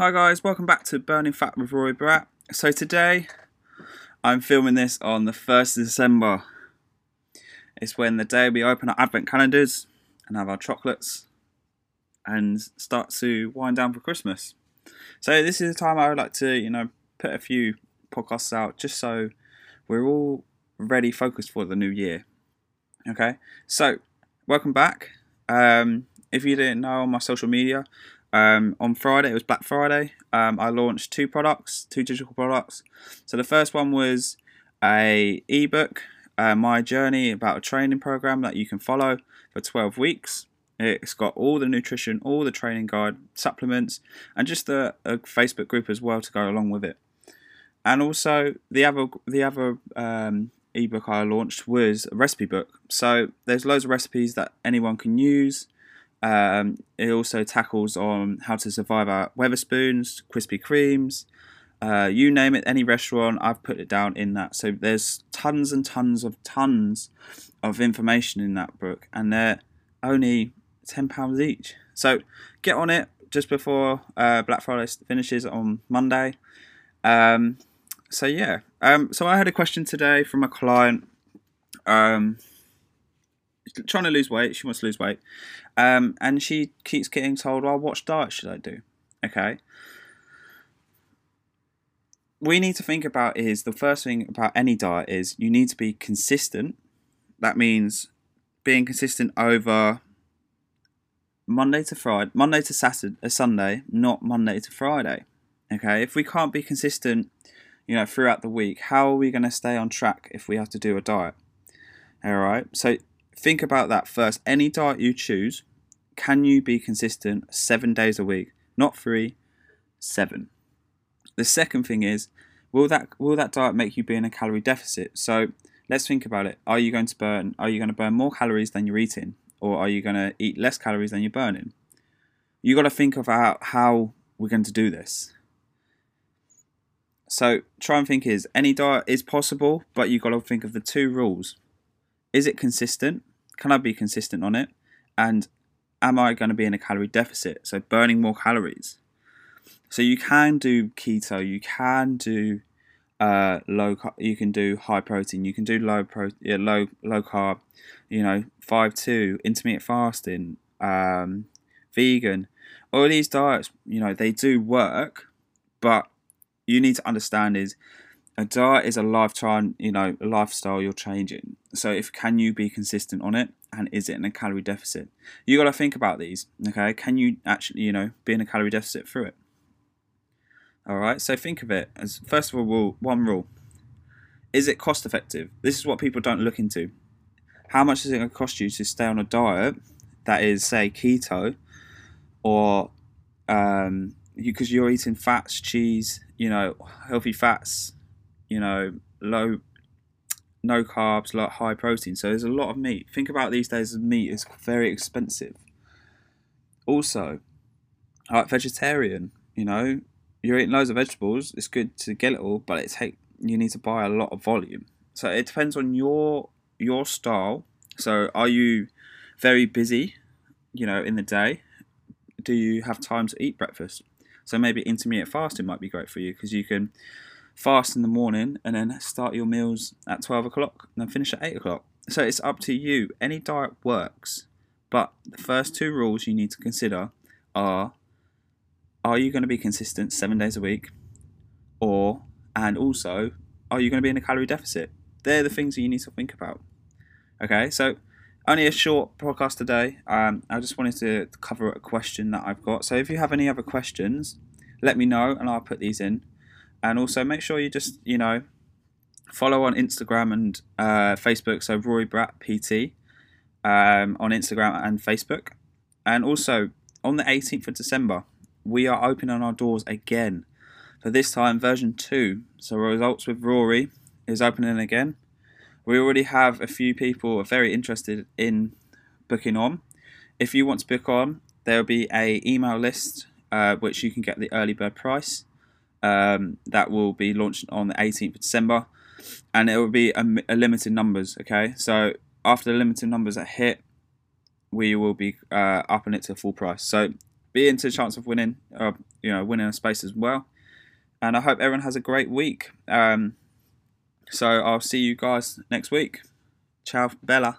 Hi guys, welcome back to Burning Fat with Rory Bratt. So today I'm filming this on the 1st of December. It's when the day we open our advent calendars and have our chocolates and start to wind down for Christmas. So this is the time I would like to, you know, put a few podcasts out just so we're all ready focused for the new year. Okay? So, welcome back. Um, if you didn't know on my social media, um, on Friday, it was Black Friday. Um, I launched two products, two digital products. So the first one was a ebook, uh, my journey about a training program that you can follow for 12 weeks. It's got all the nutrition, all the training guide, supplements, and just a, Facebook group as well to go along with it. And also the other the other um, ebook I launched was a recipe book. So there's loads of recipes that anyone can use. Um, it also tackles on how to survive our Wetherspoons, Krispy Kremes, uh, you name it, any restaurant, I've put it down in that. So there's tons and tons of tons of information in that book, and they're only ten pounds each. So get on it just before uh, Black Friday finishes on Monday. Um, so yeah, um, so I had a question today from a client. Um, trying to lose weight. She wants to lose weight, um, and she keeps getting told, "Well, what diet should I do?" Okay. We need to think about is the first thing about any diet is you need to be consistent. That means being consistent over Monday to Friday, Monday to Saturday, uh, Sunday, not Monday to Friday. Okay, if we can't be consistent, you know, throughout the week, how are we going to stay on track if we have to do a diet? All right, so think about that first. Any diet you choose, can you be consistent seven days a week? Not three, seven. The second thing is, will that will that diet make you be in a calorie deficit? So let's think about it. Are you going to burn? Are you going to burn more calories than you're eating, or are you going to eat less calories than you're burning? You got to think about how we're going to do this. So try and think is any diet is possible, but you've got to think of the two rules. Is it consistent? Can I be consistent on it? And am I going to be in a calorie deficit? So burning more calories. So you can do keto, you can do uh, low, you can do high protein, you can do low pro, yeah, low low carb, you know, five two, intermittent fasting, um, vegan. All these diets, you know, they do work, but you need to understand is a diet is a lifetime, you know, lifestyle you're changing. So if can you be consistent on it and is it in a calorie deficit? You got to think about these, okay? Can you actually, you know, be in a calorie deficit through it? All right. So think of it as first of all, rule, one rule. Is it cost effective? This is what people don't look into. How much is it going to cost you to stay on a diet that is, say, keto, or um, because you, you're eating fats, cheese, you know, healthy fats, you know, low, no carbs, like high protein. So there's a lot of meat. Think about these days, meat is very expensive. Also, like vegetarian, you know, you're eating loads of vegetables. It's good to get it all, but it take you need to buy a lot of volume. So it depends on your your style. So are you very busy, you know, in the day? Do you have time to eat breakfast? So maybe intermittent fasting might be great for you because you can fast in the morning and then start your meals at 12 o'clock and then finish at 8 o'clock. So it's up to you. Any diet works, but the first two rules you need to consider are are you going to be consistent seven days a week? Or, and also, are you going to be in a calorie deficit? They're the things that you need to think about. Okay, so only a short podcast today. Um, I just wanted to cover a question that I've got. So if you have any other questions, let me know and I'll put these in. And also make sure you just, you know, follow on Instagram and uh, Facebook. So Rory Bratt PT um, on Instagram and Facebook. And also on the 18th of December, we are opening our doors again. So this time, version 2. So results with Rory is opening again. We already have a few people very interested in booking on. If you want to book on, there will be a email list uh, which you can get the early bird price. Um, that will be launched on the 18th of December, and it will be a, a limited numbers. Okay, so after the limited numbers are hit, we will be uh, upping it to full price. So be into the chance of winning, uh, you know, winning a space as well. And I hope everyone has a great week. Um, so I'll see you guys next week. Ciao, Bella.